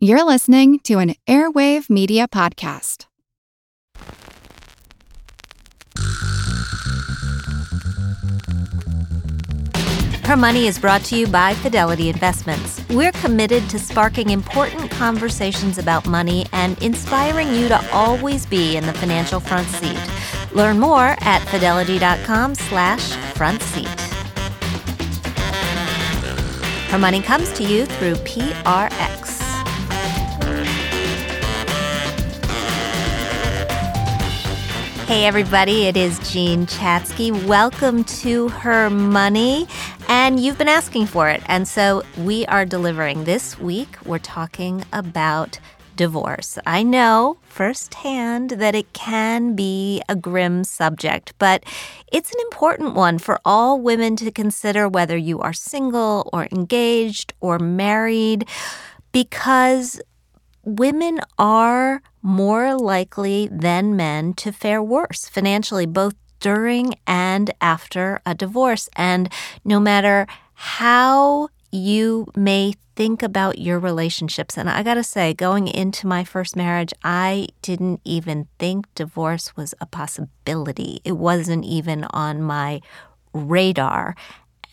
You're listening to an Airwave Media Podcast. Her Money is brought to you by Fidelity Investments. We're committed to sparking important conversations about money and inspiring you to always be in the financial front seat. Learn more at fidelity.com slash front seat. Her Money comes to you through PRX. Hey, everybody, it is Jean Chatzky. Welcome to Her Money. And you've been asking for it. And so we are delivering. This week, we're talking about divorce. I know firsthand that it can be a grim subject, but it's an important one for all women to consider whether you are single or engaged or married, because women are more likely than men to fare worse financially, both during and after a divorce. And no matter how you may think about your relationships, and I gotta say, going into my first marriage, I didn't even think divorce was a possibility. It wasn't even on my radar,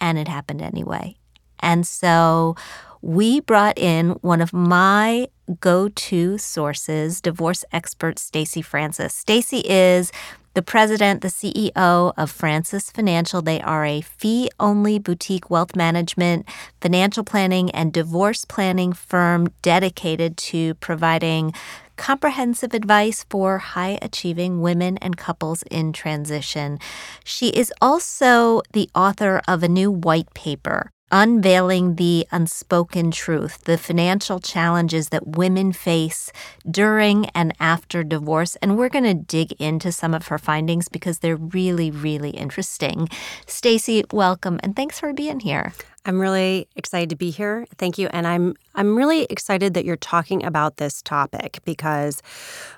and it happened anyway. And so we brought in one of my go-to sources, divorce expert Stacy Francis. Stacy is the president, the CEO of Francis Financial. They are a fee only boutique wealth management, financial planning, and divorce planning firm dedicated to providing comprehensive advice for high achieving women and couples in transition. She is also the author of a new white paper unveiling the unspoken truth, the financial challenges that women face during and after divorce. And we're going to dig into some of her findings because they're really, really interesting. Stacy, welcome and thanks for being here. I'm really excited to be here. Thank you. And I'm I'm really excited that you're talking about this topic because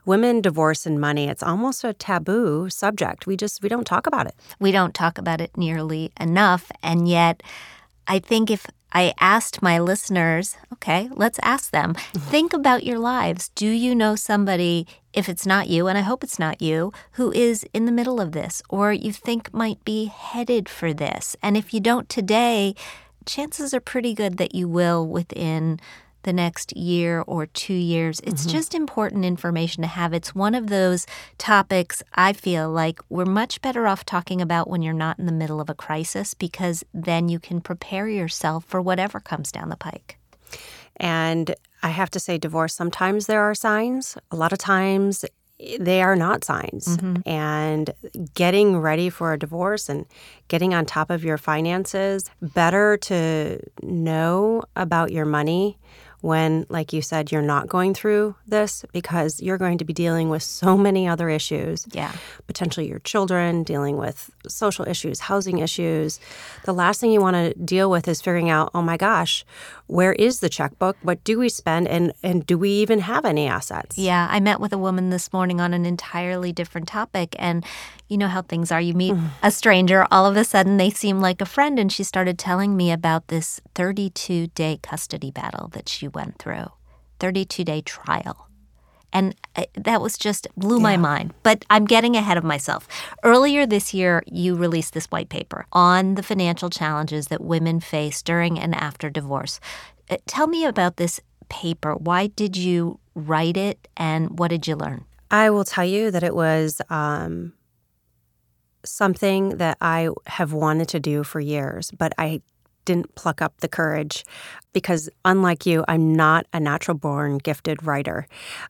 women divorce and money, it's almost a taboo subject. We just we don't talk about it. We don't talk about it nearly enough and yet I think if I asked my listeners, okay, let's ask them. Think about your lives. Do you know somebody, if it's not you, and I hope it's not you, who is in the middle of this or you think might be headed for this? And if you don't today, chances are pretty good that you will within the next year or two years. It's mm-hmm. just important information to have. It's one of those topics I feel like we're much better off talking about when you're not in the middle of a crisis because then you can prepare yourself for whatever comes down the pike. And I have to say, divorce, sometimes there are signs. A lot of times they are not signs. Mm-hmm. And getting ready for a divorce and getting on top of your finances, better to know about your money when, like you said, you're not going through this because you're going to be dealing with so many other issues. Yeah. Potentially your children, dealing with social issues, housing issues. The last thing you want to deal with is figuring out, oh my gosh, where is the checkbook? What do we spend? And, and do we even have any assets? Yeah. I met with a woman this morning on an entirely different topic. And you know how things are. You meet a stranger, all of a sudden they seem like a friend. And she started telling me about this 32 day custody battle that she went through, 32 day trial. And uh, that was just blew yeah. my mind. But I'm getting ahead of myself. Earlier this year, you released this white paper on the financial challenges that women face during and after divorce. Uh, tell me about this paper. Why did you write it and what did you learn? I will tell you that it was um, something that I have wanted to do for years, but I didn't pluck up the courage because, unlike you, I'm not a natural born gifted writer.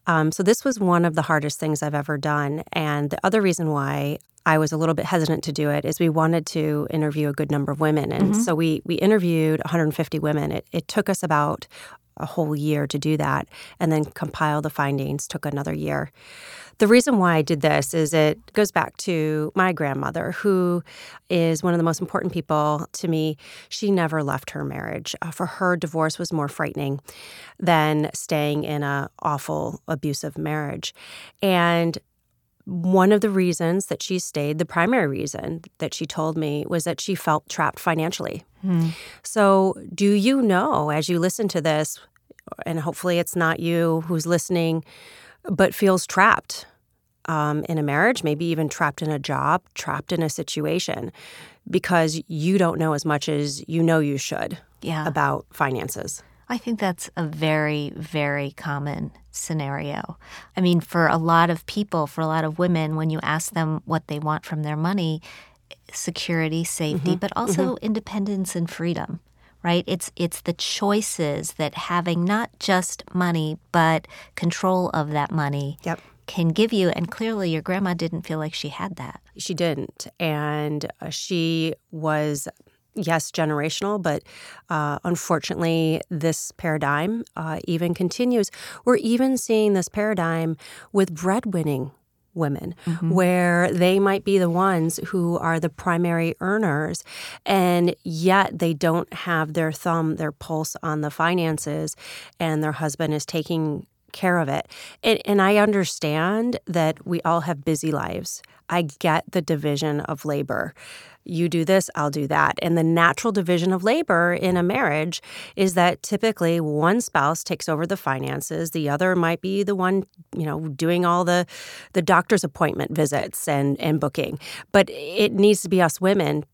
Um, so, this was one of the hardest things I've ever done. And the other reason why I was a little bit hesitant to do it is we wanted to interview a good number of women. And mm-hmm. so we, we interviewed 150 women. It, it took us about a whole year to do that and then compile the findings took another year. The reason why I did this is it goes back to my grandmother, who is one of the most important people to me. She never left her marriage. Uh, for her, divorce was more frightening than staying in an awful, abusive marriage. And one of the reasons that she stayed, the primary reason that she told me, was that she felt trapped financially. Hmm. So, do you know, as you listen to this, and hopefully it's not you who's listening, but feels trapped um, in a marriage, maybe even trapped in a job, trapped in a situation because you don't know as much as you know you should Yeah. about finances. I think that's a very, very common scenario. I mean, for a lot of people, for a lot of women, when you ask them what they want from their money, security, safety, but also independence and freedom. Right? It's it's the choices that having not just money but control of that money Yep. can give you. And clearly, your grandma didn't feel like she had that. She didn't. And uh, she was, yes, generational, but uh, unfortunately, this paradigm uh, even continues. We're even seeing this paradigm with breadwinning women, mm-hmm. where they might be the ones who are the primary earners, and yet they don't have their thumb, their pulse on the finances, and their husband is taking care of it. And, and I understand that we all have busy lives. I get the division of labor. You do this, I'll do that. And the natural division of labor in a marriage is that typically one spouse takes over the finances, the other might be the one, you know, doing all the the doctor's appointment visits and and booking. But it needs to be us women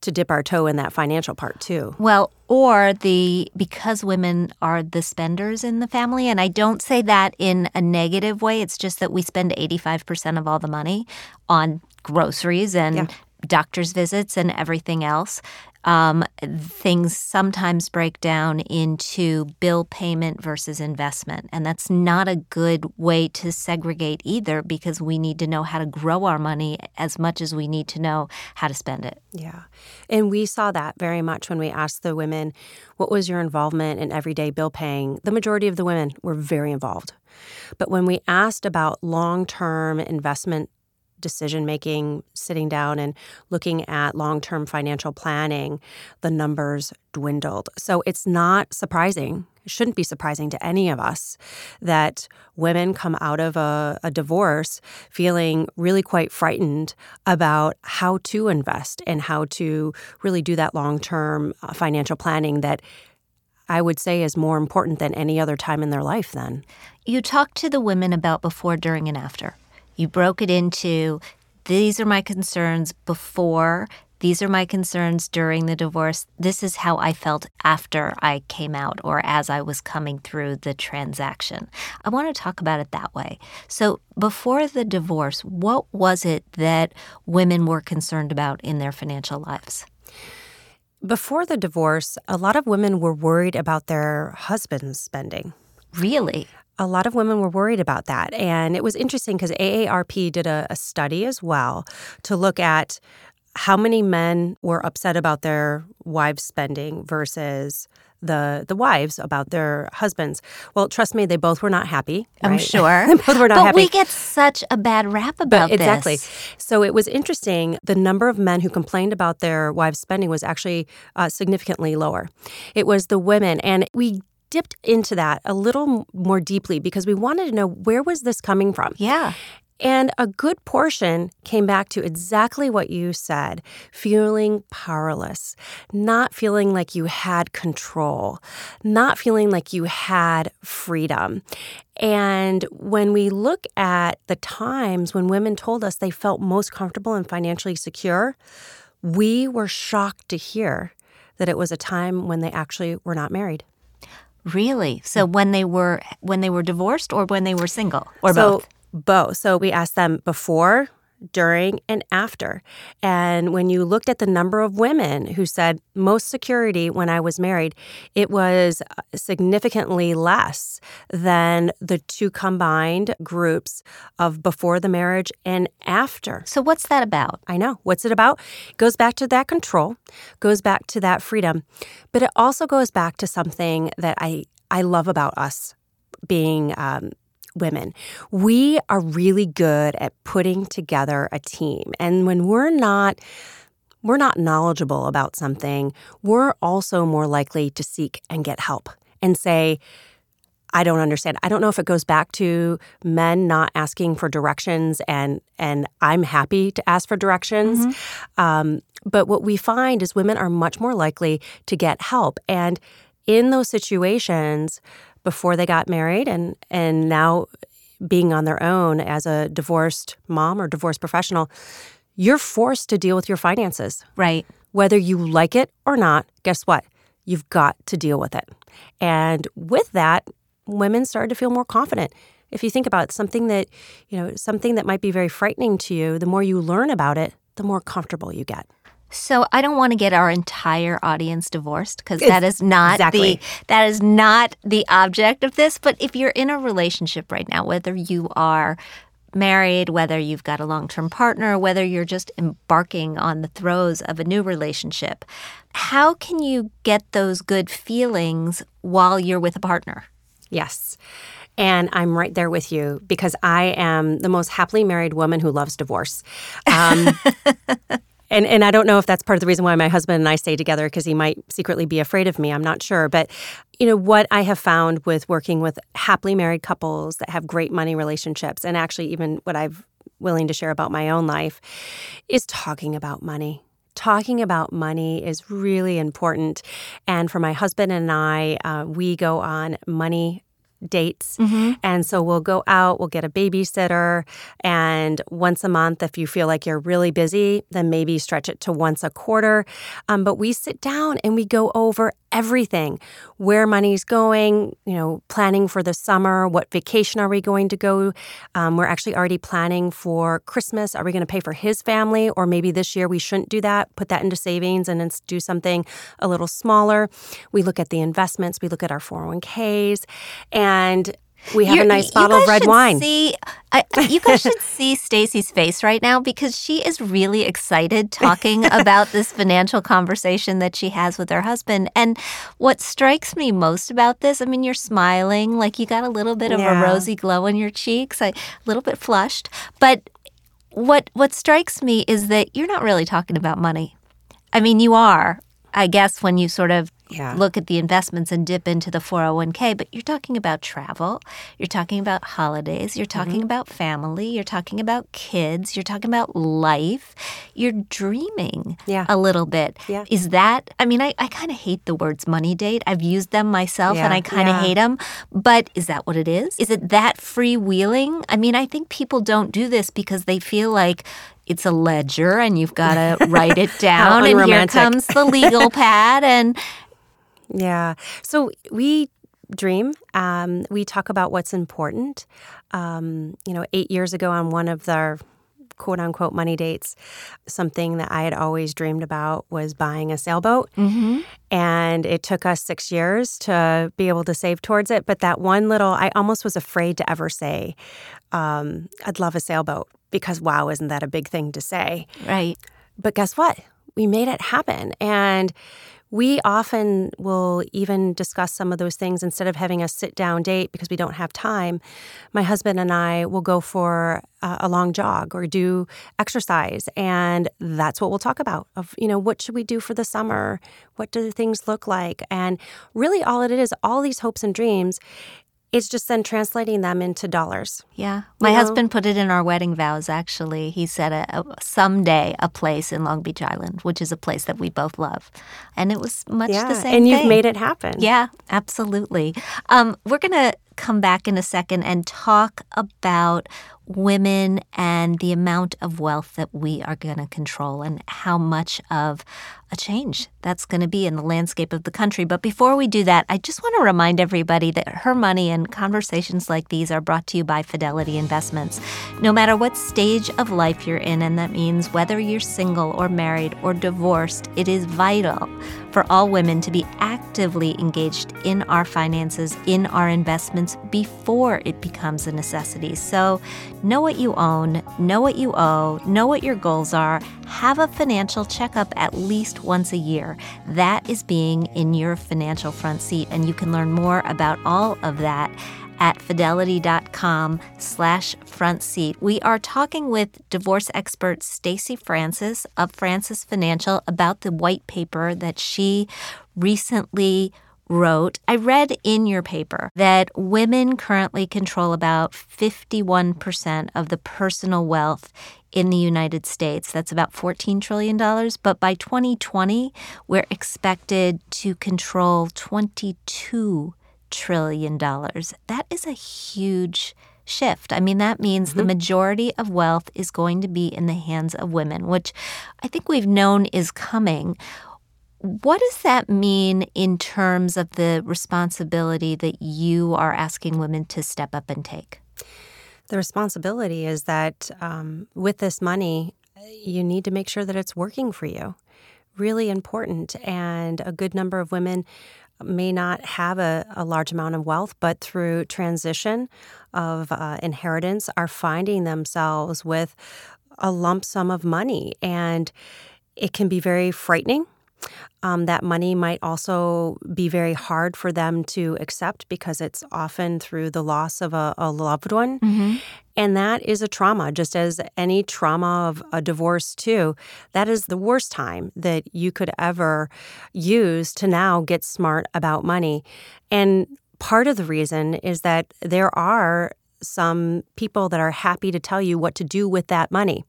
to dip our toe in that financial part too. Well, or the because women are the spenders in the family, and I don't say that in a negative way. It's just that we spend 85% of all the money on groceries and Yeah. Doctor's visits and everything else. Um, things sometimes break down into bill payment versus investment. And that's not a good way to segregate either because we need to know how to grow our money as much as we need to know how to spend it. Yeah. And we saw that very much when we asked the women, what was your involvement in everyday bill paying? The majority of the women were very involved. But when we asked about long term investment decision making, sitting down and looking at long term financial planning, the numbers dwindled. So it's not surprising. It shouldn't be surprising to any of us that women come out of a, a divorce feeling really quite frightened about how to invest and how to really do that long term uh, financial planning that I would say is more important than any other time in their life then. You talked to the women about before, during, and after. You broke it into these are my concerns before, these are my concerns during the divorce. This is how I felt after I came out or as I was coming through the transaction. I want to talk about it that way. So, before the divorce, what was it that women were concerned about in their financial lives? Before the divorce, a lot of women were worried about their husband's spending. Really? A lot of women were worried about that. And it was interesting because AARP did a, a study as well to look at how many men were upset about their wives' spending versus the the wives about their husbands. Well, trust me, they both were not happy. I'm sure. they both were not but happy. we get such a bad rap about But exactly. this. So it was interesting. The number of men who complained about their wives' spending was actually uh, significantly lower. It was the women, and we dipped into that a little more deeply because we wanted to know where was this coming from. Yeah. And a good portion came back to exactly what you said feeling powerless, not feeling like you had control, not feeling like you had freedom. And when we look at the times when women told us they felt most comfortable and financially secure, we were shocked to hear that it was a time when they actually were not married. Really? So mm. when they were when they were divorced or when they were single or so, both? Both. So we asked them before, during, and after. And when you looked at the number of women who said most security when I was married, it was uh, significantly less than the two combined groups of before the marriage and after. So what's that about? I know. What's it about? Goes back to that control, goes back to that freedom, but it also goes back to something that I, I love about us being um, women. We are really good at putting together a team. And when we're not we're not knowledgeable about something, we're also more likely to seek and get help and say, I don't understand. I don't know if it goes back to men not asking for directions, and and I'm happy to ask for directions. Um, but what we find is women are much more likely to get help, and in those situations, before they got married and and now being on their own as a divorced mom or divorced professional, you're forced to deal with your finances. Right. Whether you like it or not, guess what? You've got to deal with it. And with that, women started to feel more confident. If you think about it, something that, you know, something that might be very frightening to you, the more you learn about it, the more comfortable you get. So I don't want to get our entire audience divorced because that is not Exactly. the that is not the object of this. But if you're in a relationship right now, whether you are married, whether you've got a long-term partner, whether you're just embarking on the throes of a new relationship, how can you get those good feelings while you're with a partner? Yes. And I'm right there with you because I am the most happily married woman who loves divorce. Um, and, and I don't know if that's part of the reason why my husband and I stay together because he might secretly be afraid of me. I'm not sure. But, you know, what I have found with working with happily married couples that have great money relationships, and actually even what I've willing to share about my own life, is talking about money talking about money is really important. And for my husband and I, uh, we go on money dates. And so we'll go out, we'll get a babysitter. And once a month, if you feel like you're really busy, then maybe stretch it to once a quarter. Um, but we sit down and we go over everything where money's going, you know, planning for the summer, what vacation are we going to go? Um, we're actually already planning for Christmas. Are we going to pay for his family? Or maybe this year we shouldn't do that, put that into savings and then do something a little smaller. We look at the investments, we look at our 401ks, and we have You're- a nice bottle of red wine. See, I, you guys should see Stacy's face right now because she is really excited talking about this financial conversation that she has with her husband. And what strikes me most about this, I mean, you're smiling, like you got a little bit of Yeah. a rosy glow in your cheeks, a little bit flushed, but what what strikes me is that you're not really talking about money. I mean, you are, I guess, when you sort of Yeah. look at the investments and dip into the 401k, but you're talking about travel, you're talking about holidays, you're Mm-hmm. talking about family, you're talking about kids, you're talking about life, you're dreaming Yeah. a little bit. Yeah. Is that, I mean, I, I kind of hate the words money date. I've used them myself and I kind of Yeah. hate them, but is that what it is? Is it that freewheeling? I mean, I think people don't do this because they feel like it's a ledger and you've got to write it down and here comes the legal pad and Yeah. So we dream. Um, we talk about what's important. Um, you know, eight years ago on one of our quote unquote money dates, something that I had always dreamed about was buying a sailboat. And it took us six years to be able to save towards it. But that one little, I almost was afraid to ever say, um, I'd love a sailboat because wow, isn't that a big thing to say? right. But guess what? We made it happen. And we often will even discuss some of those things instead of having a sit down date because we don't have time. My husband and I will go for a, long jog or do exercise. And that's what we'll talk about of, you know, what should we do for the summer? What do things look like? And really, all it is, all these hopes and dreams, it's just then translating them into dollars. Yeah. My husband put it in our wedding vows, actually. He said a, a, someday a place in Long Beach Island, which is a place that we both love. And it was much yeah. the same and you've thing. made it happen. Yeah, absolutely. Um, we're going to come back in a second and talk about women and the amount of wealth that we are going to control and how much of a change that's going to be in the landscape of the country. But before we do that, I just want to remind everybody that her money and conversations like these are brought to you by Fidelity Investments. No matter what stage of life you're in, and that means whether you're single or married or divorced, it is vital for all women to be actively engaged in our finances, in our investments before it becomes a necessity. So, know what you own, know what you owe, know what your goals are, have a financial checkup at least once a year. That is being in your financial front seat, and you can learn more about all of that at fidelity.com slash front seat. We are talking with divorce expert Stacy Francis of Francis Financial about the white paper that she recently wrote. I read in your paper that women currently control about 51% of the personal wealth in the United States. That's about $14 trillion. But by 2020, we're expected to control 22 trillion. dollars. That is a huge shift. I mean, that means mm-hmm. the majority of wealth is going to be in the hands of women, which I think we've known is coming. What does that mean in terms of the responsibility that you are asking women to step up and take? The responsibility is that um, with this money, you need to make sure that it's working for you. Really important. And a good number of women may not have a, a large amount of wealth, but through transition of uh, inheritance, are finding themselves with a lump sum of money. And it can be very frightening um, that money might also be very hard for them to accept because it's often through the loss of a, a loved one. Mm-hmm. And that is a trauma, just as any trauma of a divorce, too. That is the worst time that you could ever use to now get smart about money. And part of the reason is that there are some people that are happy to tell you what to do with that money.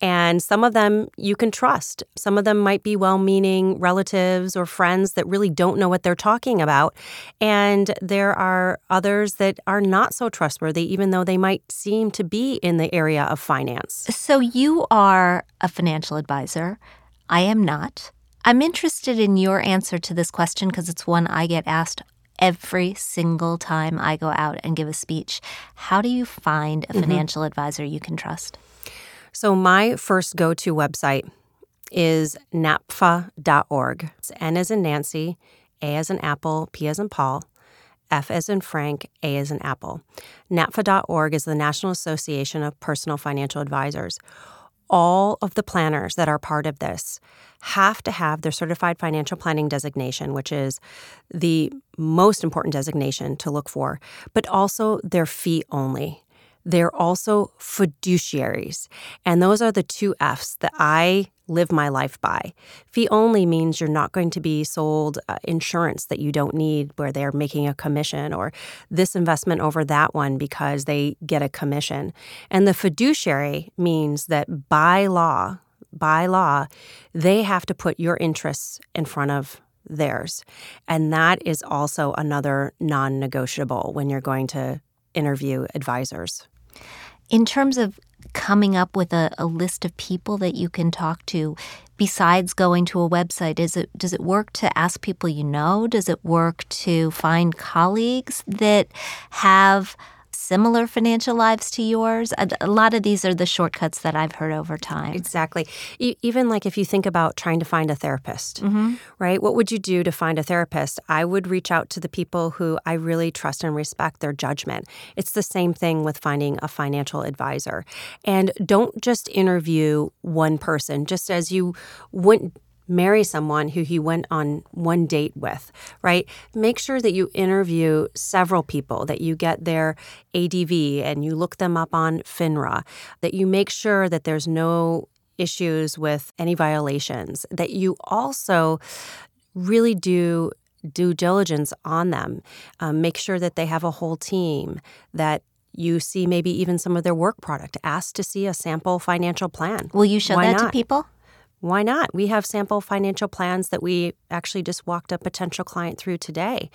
And some of them you can trust. Some of them might be well meaning relatives or friends that really don't know what they're talking about. And there are others that are not so trustworthy, even though they might seem to be in the area of finance. So you are a financial advisor. I am not. I'm interested in your answer to this question because it's one I get asked every single time I go out and give a speech. How do you find a mm-hmm. financial advisor you can trust? So, my first go to website is napfa.org. It's N as in Nancy, A as in Apple, P as in Paul, F as in Frank, A as in Apple. NAPFA.org is the National Association of Personal Financial Advisors. All of the planners that are part of this have to have their certified financial planning designation, which is the most important designation to look for, but also their fee only they're also fiduciaries. And those are the two F's that I live my life by. Fee only means you're not going to be sold uh, insurance that you don't need where they're making a commission or this investment over that one because they get a commission. And the fiduciary means that by law, by law, they have to put your interests in front of theirs. And that is also another non negotiable when you're going to interview advisors. In terms of coming up with a, a, list of people that you can talk to besides going to a website is it does it work to ask people you know? Does it work to find colleagues that have similar financial lives to yours? A, a, lot of these are the shortcuts that I've heard over time. Exactly. E- even like if you think about trying to find a therapist, mm-hmm. right? What would you do to find a therapist? I would reach out to the people who I really trust and respect their judgment. It's the same thing with finding a financial advisor. And don't just interview one person, just as you wouldn't marry someone who he went on one date with, right? Make sure that you interview several people, that you get their ADV and you look them up on FINRA, that you make sure that there's no issues with any violations, that you also really do due diligence on them. Um, make sure that they have a whole team, that you see maybe even some of their work product. Ask to see a sample financial plan. Will you show Why that not? to people? Why not? We have sample financial plans that we actually just walked a potential client through today.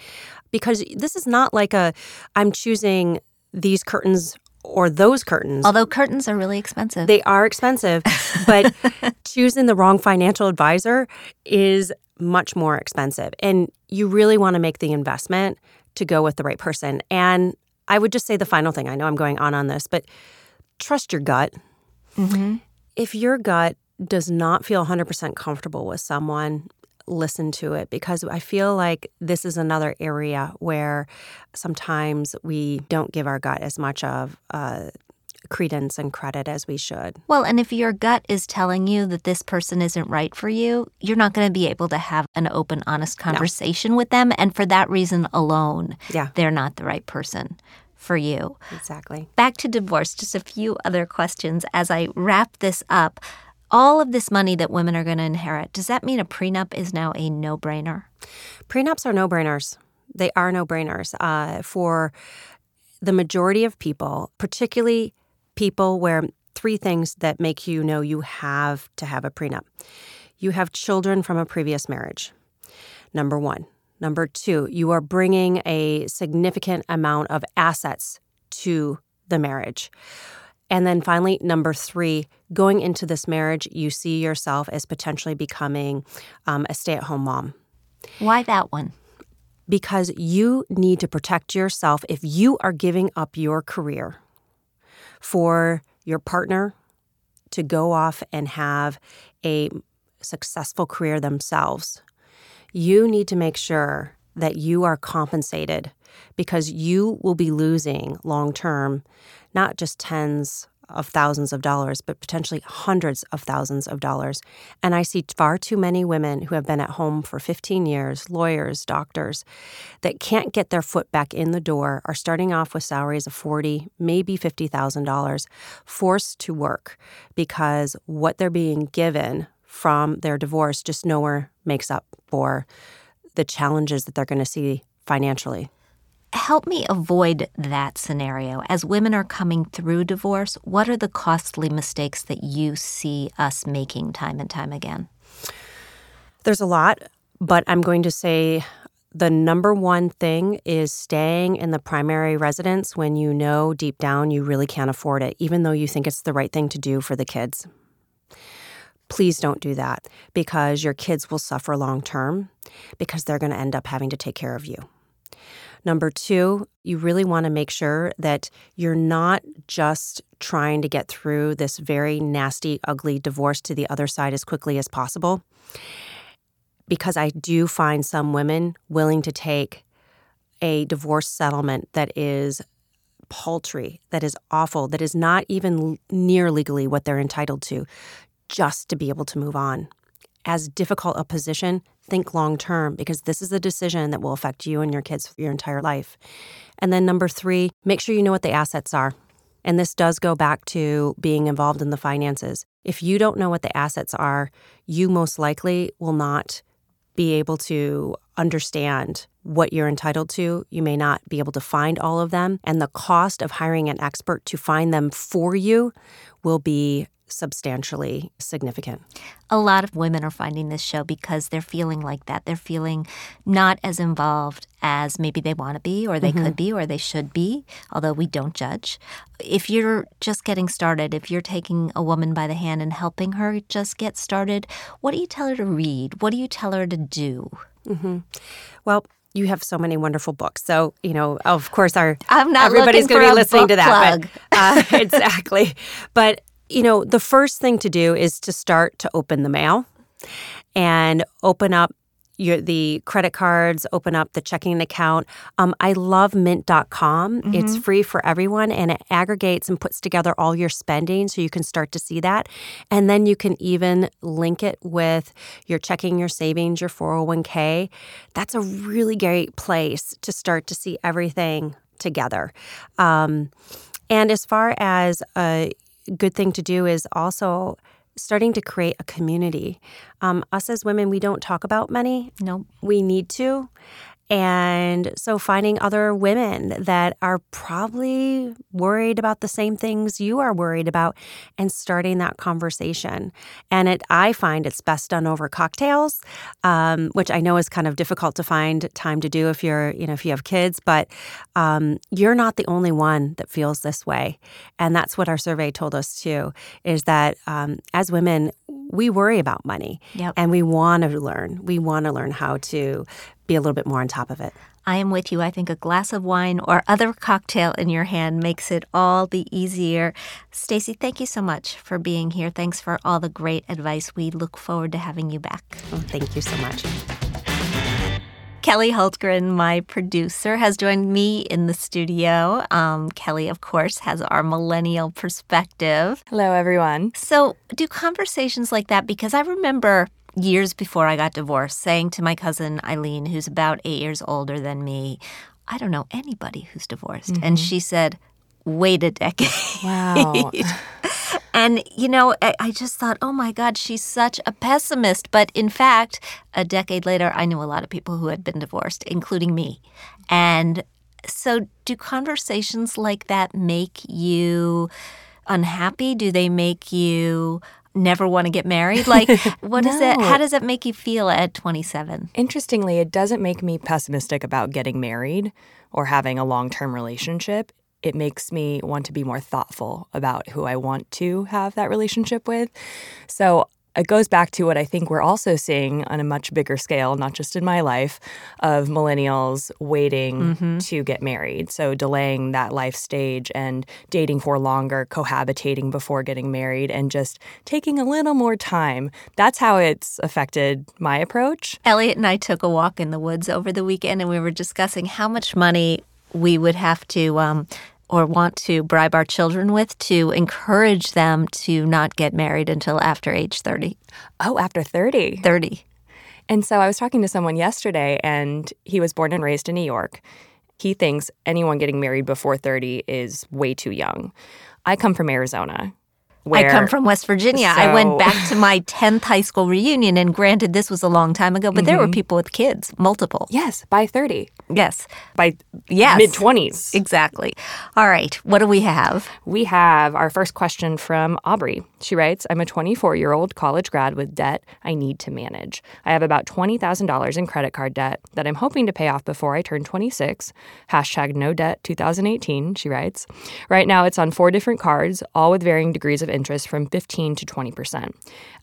Because this is not like a, I'm choosing these curtains or those curtains. Although curtains are really expensive. They are expensive, but choosing the wrong financial advisor is much more expensive. And you really want to make the investment to go with the right person. And I would just say the final thing I know I'm going on on this, but trust your gut. Mm-hmm. If your gut does not feel 100% comfortable with someone, listen to it because I feel like this is another area where sometimes we don't give our gut as much of uh, credence and credit as we should. Well, and if your gut is telling you that this person isn't right for you, you're not going to be able to have an open, honest conversation no. with them. And for that reason alone, yeah. they're not the right person for you. Exactly. Back to divorce, just a few other questions as I wrap this up all of this money that women are going to inherit, does that mean a prenup is now a no brainer? Prenups are no brainers. They are no brainers. Uh, for the majority of people, particularly people where three things that make you know you have to have a prenup you have children from a previous marriage. Number one. Number two, you are bringing a significant amount of assets to the marriage. And then finally, number three, going into this marriage, you see yourself as potentially becoming um, a stay at home mom. Why that one? Because you need to protect yourself if you are giving up your career for your partner to go off and have a successful career themselves. You need to make sure that you are compensated because you will be losing long term not just tens of thousands of dollars, but potentially hundreds of thousands of dollars. And I see far too many women who have been at home for 15 years, lawyers, doctors, that can't get their foot back in the door, are starting off with salaries of 40, maybe $50,000, forced to work because what they're being given from their divorce just nowhere makes up for the challenges that they're going to see financially help me avoid that scenario. As women are coming through divorce, what are the costly mistakes that you see us making time and time again? There's a lot, but I'm going to say the number one thing is staying in the primary residence when you know deep down you really can't afford it, even though you think it's the right thing to do for the kids. Please don't do that because your kids will suffer long term because they're going to end up having to take care of you. Number two, you really want to make sure that you're not just trying to get through this very nasty, ugly divorce to the other side as quickly as possible. Because I do find some women willing to take a divorce settlement that is paltry, that is awful, that is not even near legally what they're entitled to, just to be able to move on. As difficult a position think long term because this is a decision that will affect you and your kids for your entire life. And then number three, make sure you know what the assets are. And this does go back to being involved in the finances. If you don't know what the assets are, you most likely will not be able to understand what you're entitled to. You may not be able to find all of them. And the cost of hiring an expert to find them for you will be substantially significant. A lot of women are finding this show because they're feeling like that. They're feeling not as involved as maybe they want to be, or they mm-hmm. could be, or they should be, although we don't judge. If you're just getting started, if you're taking a woman by the hand and helping her just get started, what do you tell her to read? What do you tell her to do? Mm-hmm. Well, you have so many wonderful books. So, you know, of course, our I'm not everybody's going to be listening to that. But, uh, exactly. But you know, the first thing to do is to start to open the mail and open up your the credit cards, open up the checking account. Um, I love mint.com. Mm-hmm. It's free for everyone and it aggregates and puts together all your spending so you can start to see that. And then you can even link it with your checking, your savings, your 401k. That's a really great place to start to see everything together. Um, and as far as uh, good thing to do is also starting to create a community. Um, us as women, we don't talk about money. No, nope. we need to. And so finding other women that are probably worried about the same things you are worried about and starting that conversation. And it I find it's best done over cocktails, um, which I know is kind of difficult to find time to do if you're, you know, if you have kids, but um, you're not the only one that feels this way. And that's what our survey told us too, is that um, as women, we worry about money yep. and we want to learn. We want to learn how to be a little bit more on top of it. I am with you. I think a glass of wine or other cocktail in your hand makes it all the easier. Stacy, thank you so much for being here. Thanks for all the great advice. We look forward to having you back. Oh, thank you so much. Kelly Hultgren, my producer, has joined me in the studio. Um, Kelly, of course, has our millennial perspective. Hello, everyone. So, do conversations like that, because I remember years before I got divorced, saying to my cousin Eileen, who's about eight years older than me, I don't know anybody who's divorced. Mm-hmm. And she said, wait a decade. Wow. and, you know, I, I, just thought, oh my God, she's such a pessimist. But in fact, a decade later, I knew a lot of people who had been divorced, including me. And so, do conversations like that make you unhappy? Do they make you never want to get married? Like, what is it? How does it make you feel at 27? Interestingly, it doesn't make me pessimistic about getting married or having a long term relationship. It makes me want to be more thoughtful about who I want to have that relationship with. So it goes back to what I think we're also seeing on a much bigger scale, not just in my life, of millennials waiting to get married. So delaying that life stage and dating for longer, cohabitating before getting married, and just taking a little more time. That's how it's affected my approach. Elliot and I took a walk in the woods over the weekend and we were discussing how much money we would have to um, or want to bribe our children with to encourage them to not get married until after age 30. Oh, after 30. 30. And so I was talking to someone yesterday, and he was born and raised in New York. He thinks anyone getting married before 30 is way too young. I come from Arizona. I come from West Virginia. I went back to my 10th high school reunion, and granted, this was a long time ago, but there were mm-hmm. people with kids, multiple. Yes, by 30, Yes. by Yes. mid 20s. Exactly. All right. What do we have? We have our first question from Aubrey. She writes I'm a 24 year old college grad with debt I need to manage. I have about $20,000 in credit card debt that I'm hoping to pay off before I turn 26. Hashtag no debt 2018, she writes. Right now it's on four different cards, all with varying degrees of interest from 15 to 20%.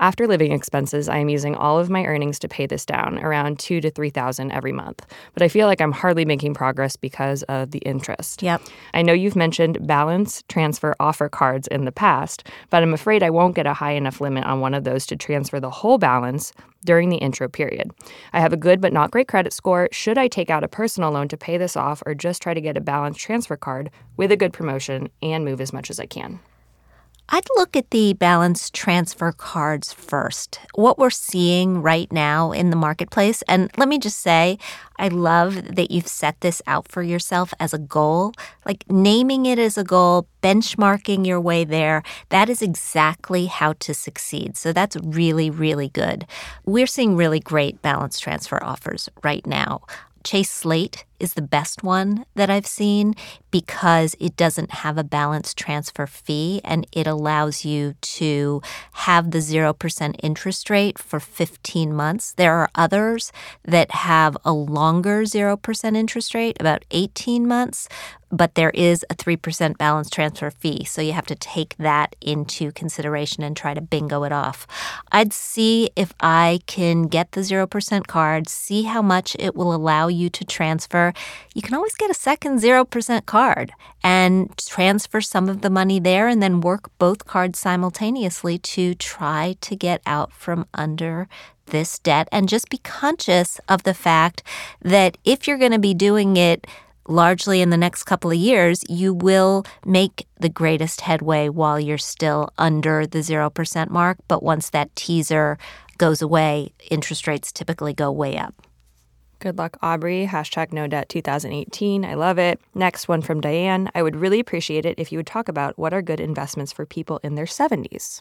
After living expenses, I am using all of my earnings to pay this down, around two to 3000 every month. But I feel like I'm hardly making progress because of the interest. Yep. I know you've mentioned balance transfer offer cards in the past, but I'm afraid I won't get a high enough limit on one of those to transfer the whole balance during the intro period. I have a good but not great credit score. Should I take out a personal loan to pay this off or just try to get a balance transfer card with a good promotion and move as much as I can? I'd look at the balance transfer cards first. What we're seeing right now in the marketplace, and let me just say, I love that you've set this out for yourself as a goal. Like naming it as a goal, benchmarking your way there, that is exactly how to succeed. So that's really, really good. We're seeing really great balance transfer offers right now. Chase Slate is the best one that I've seen because it doesn't have a balance transfer fee and it allows you to have the 0% interest rate for 15 months. There are others that have a longer 0% interest rate, about 18 months, but there is a 3% balance transfer fee. So you have to take that into consideration and try to bingo it off. I'd see if I can get the 0% card, see how much it will allow you to transfer. You can always get a second 0% card and transfer some of the money there and then work both cards simultaneously to try to get out from under this debt and just be conscious of the fact that if you're going to be doing it largely in the next couple of years, you will make the greatest headway while you're still under the 0% mark. But once that teaser goes away, interest rates typically go way up. Good luck, Aubrey. Hashtag no debt 2018. I love it. Next one from Diane. I would really appreciate it if you would talk about what are good investments for people in their 70s.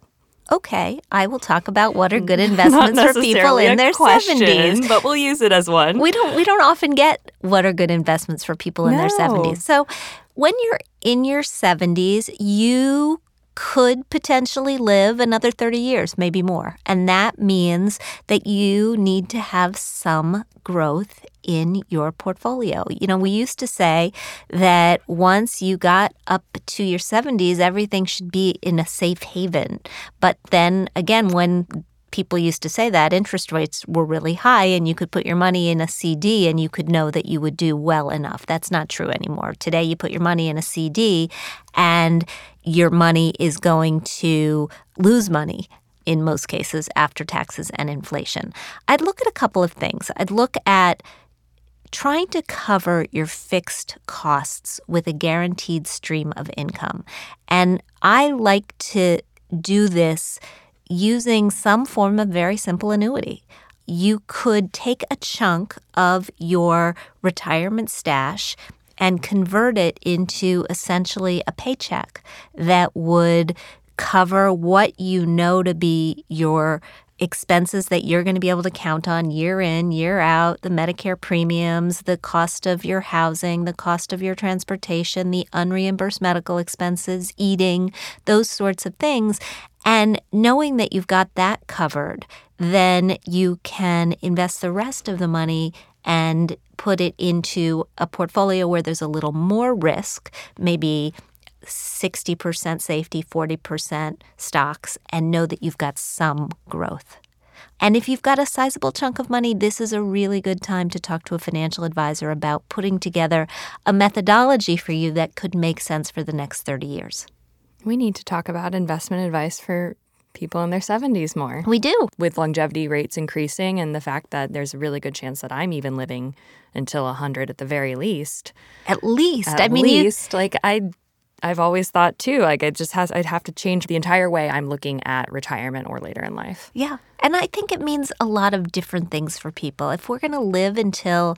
Okay, I will talk about what are good investments for people in their 70s. but we'll use it as one. We don't we don't often get what are good investments for people in their 70s. So when you're in your 70s, you could potentially live another 30 years, maybe more. And that means that you need to have some growth in your portfolio. You know, we used to say that once you got up to your 70s, everything should be in a safe haven. But then again, when people used to say that interest rates were really high and you could put your money in a CD and you could know that you would do well enough. That's not true anymore. Today, you put your money in a CD and your money is going to lose money in most cases after taxes and inflation. I'd look at a couple of things. I'd look at trying to cover your fixed costs with a guaranteed stream of income. And I like to do this using some form of very simple annuity. You could take a chunk of your retirement stash and convert it into essentially a paycheck that would cover what you know to be your expenses that you're going to be able to count on year in, year out, the Medicare premiums, the cost of your housing, the cost of your transportation, the unreimbursed medical expenses, eating, those sorts of things. And knowing that you've got that covered, then you can invest the rest of the money and put it into a portfolio where there's a little more risk, maybe 60% safety, 40% stocks, and know that you've got some growth. And if you've got a sizable chunk of money, this is a really good time to talk to a financial advisor about putting together a methodology for you that could make sense for the next 30 years. We need to talk about investment advice for people in their 70s more. We do. With longevity rates increasing and the fact that there's a really good chance that I'm even living until 100 at the very least. At least. At I mean, least, like I I've always thought too, like it just has, I'd have to change the entire way I'm looking at retirement or later in life. Yeah. And I think it means a lot of different things for people. If we're going to live until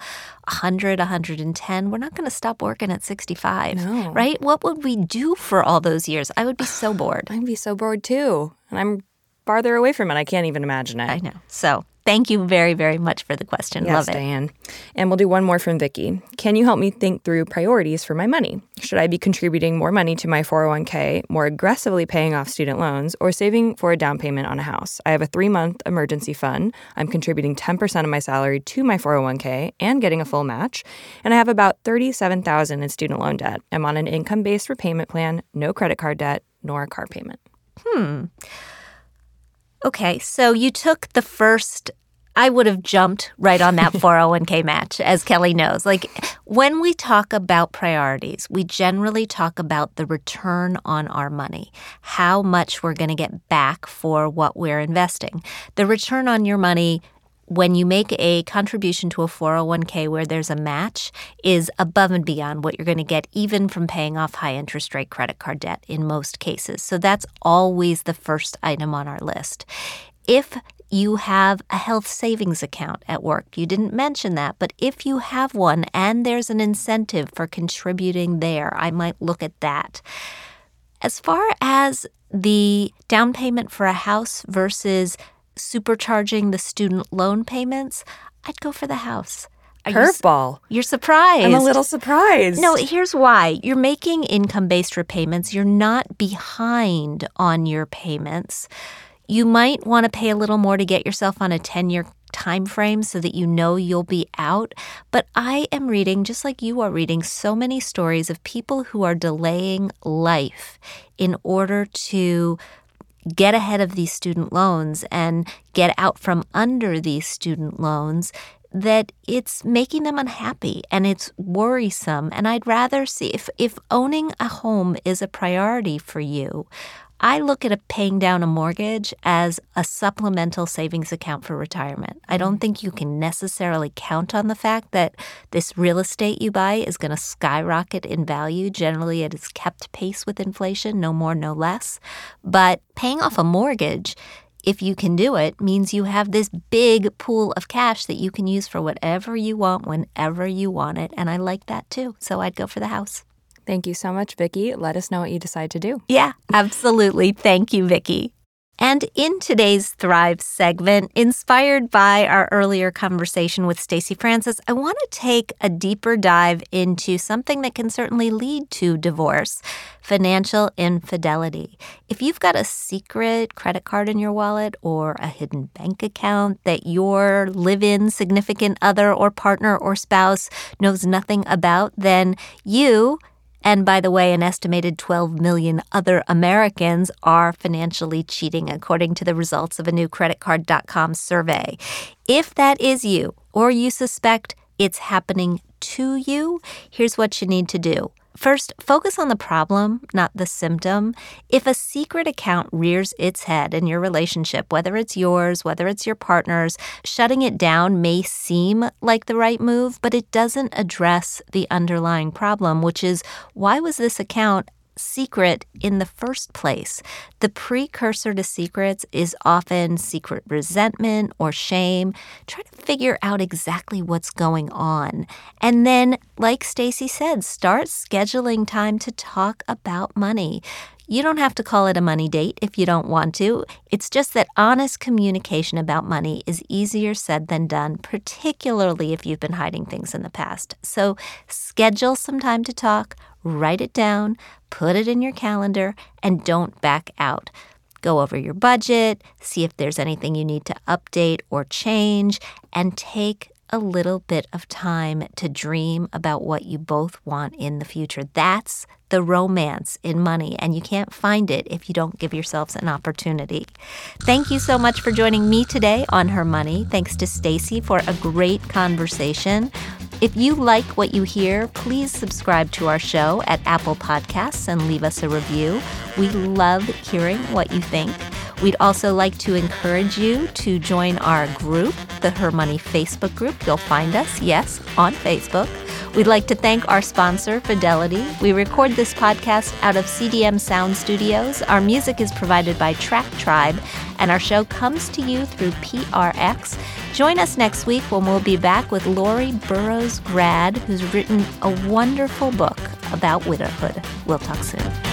100, 110, we're not going to stop working at 65, No. right? What would we do for all those years? I would be so bored. I'd be so bored too. And I'm farther away from it. I can't even imagine it. I know. So thank you very, very much for the question. Yes, Love it. Diane. And we'll do one more from Vicky. Can you help me think through priorities for my money? Should I be contributing more money to my 401k, more aggressively paying off student loans, or saving for a down payment on a house? I have a three month emergency fund. I'm contributing 10% of my salary to my 401k and getting a full match. And I have about 37000 in student loan debt. I'm on an income based repayment plan, no credit card debt, nor a car payment. Hmm. Okay, so you took the first. I would have jumped right on that 401k match, as Kelly knows. Like when we talk about priorities, we generally talk about the return on our money, how much we're going to get back for what we're investing. The return on your money when you make a contribution to a 401k where there's a match is above and beyond what you're going to get even from paying off high interest rate credit card debt in most cases. So that's always the first item on our list. If you have a health savings account at work. You didn't mention that, but if you have one and there's an incentive for contributing there, I might look at that. As far as the down payment for a house versus supercharging the student loan payments, I'd go for the house. Are you Curveball. You're surprised. I'm a little surprised. No, here's why. You're making income based repayments. You're not behind on your payments. You might want to pay a little more to get yourself on a 10 year time frame so that you know you'll be out. But I am reading, just like you are reading, so many stories of people who are delaying life in order to get ahead of these student loans and get out from under these student loans that it's making them unhappy and it's worrisome. And I'd rather see if if owning a home is a priority for you I look at a paying down a mortgage as a supplemental savings account for retirement. I don't mm. think you can necessarily count on the fact that this real estate you buy is going to skyrocket in value. Generally, it has kept pace with inflation, no more, no less. But paying off a mortgage, if you can do it, means you have this big pool of cash that you can use for whatever you want whenever you want it. And I like that too. So I'd go for the house. Thank you so much, Vicky. Let us know what you decide to do. Yeah, absolutely. Thank you, Vicki. And in today's Thrive segment, inspired by our earlier conversation with Stacy Francis, I want to take a deeper dive into something that can certainly lead to divorce financial infidelity. If you've got a secret credit card in your wallet or a hidden bank account that your live in significant other or partner or spouse knows nothing about, then you and by the way, an estimated 12 million other Americans are financially cheating, according to the results of a new creditcard.com survey. If that is you, or you suspect it's happening to you, here's what you need to do. First, focus on the problem, not the symptom. If a secret account rears its head in your relationship, whether it's yours, whether it's your partner's, shutting it down may seem like the right move, but it doesn't address the underlying problem, which is why was this account secret in the first place. The precursor to secrets is often secret resentment or shame. Try to figure out exactly what's going on. And then, like Stacy said, start scheduling time to talk about money. You don't have to call it a money date if you don't want to. It's just that honest communication about money is easier said than done, particularly if you've been hiding things in the past. So schedule some time to talk, write it down, put it in your calendar, and don't back out. go over your budget, see if there's anything you need to update or change, and take a little bit of time to dream about what you both want in the future. That's the romance in money, and you can't find it if you don't give yourselves an opportunity. Thank you so much for joining me today on Her Money. Thanks to Stacy for a great conversation. If you like what you hear, please subscribe to our show at Apple Podcasts and leave us a review. We love hearing what you think. We'd also like to encourage you to join our group, the Her Money Facebook group. You'll find us, yes, on Facebook. We'd like to thank our sponsor, Fidelity. We record this podcast out of CDM Sound Studios. Our music is provided by Track Tribe, and our show comes to you through PRX. Join us next week when we'll be back with Lori Burrows Grad, who's written a wonderful book about widowhood. We'll talk soon.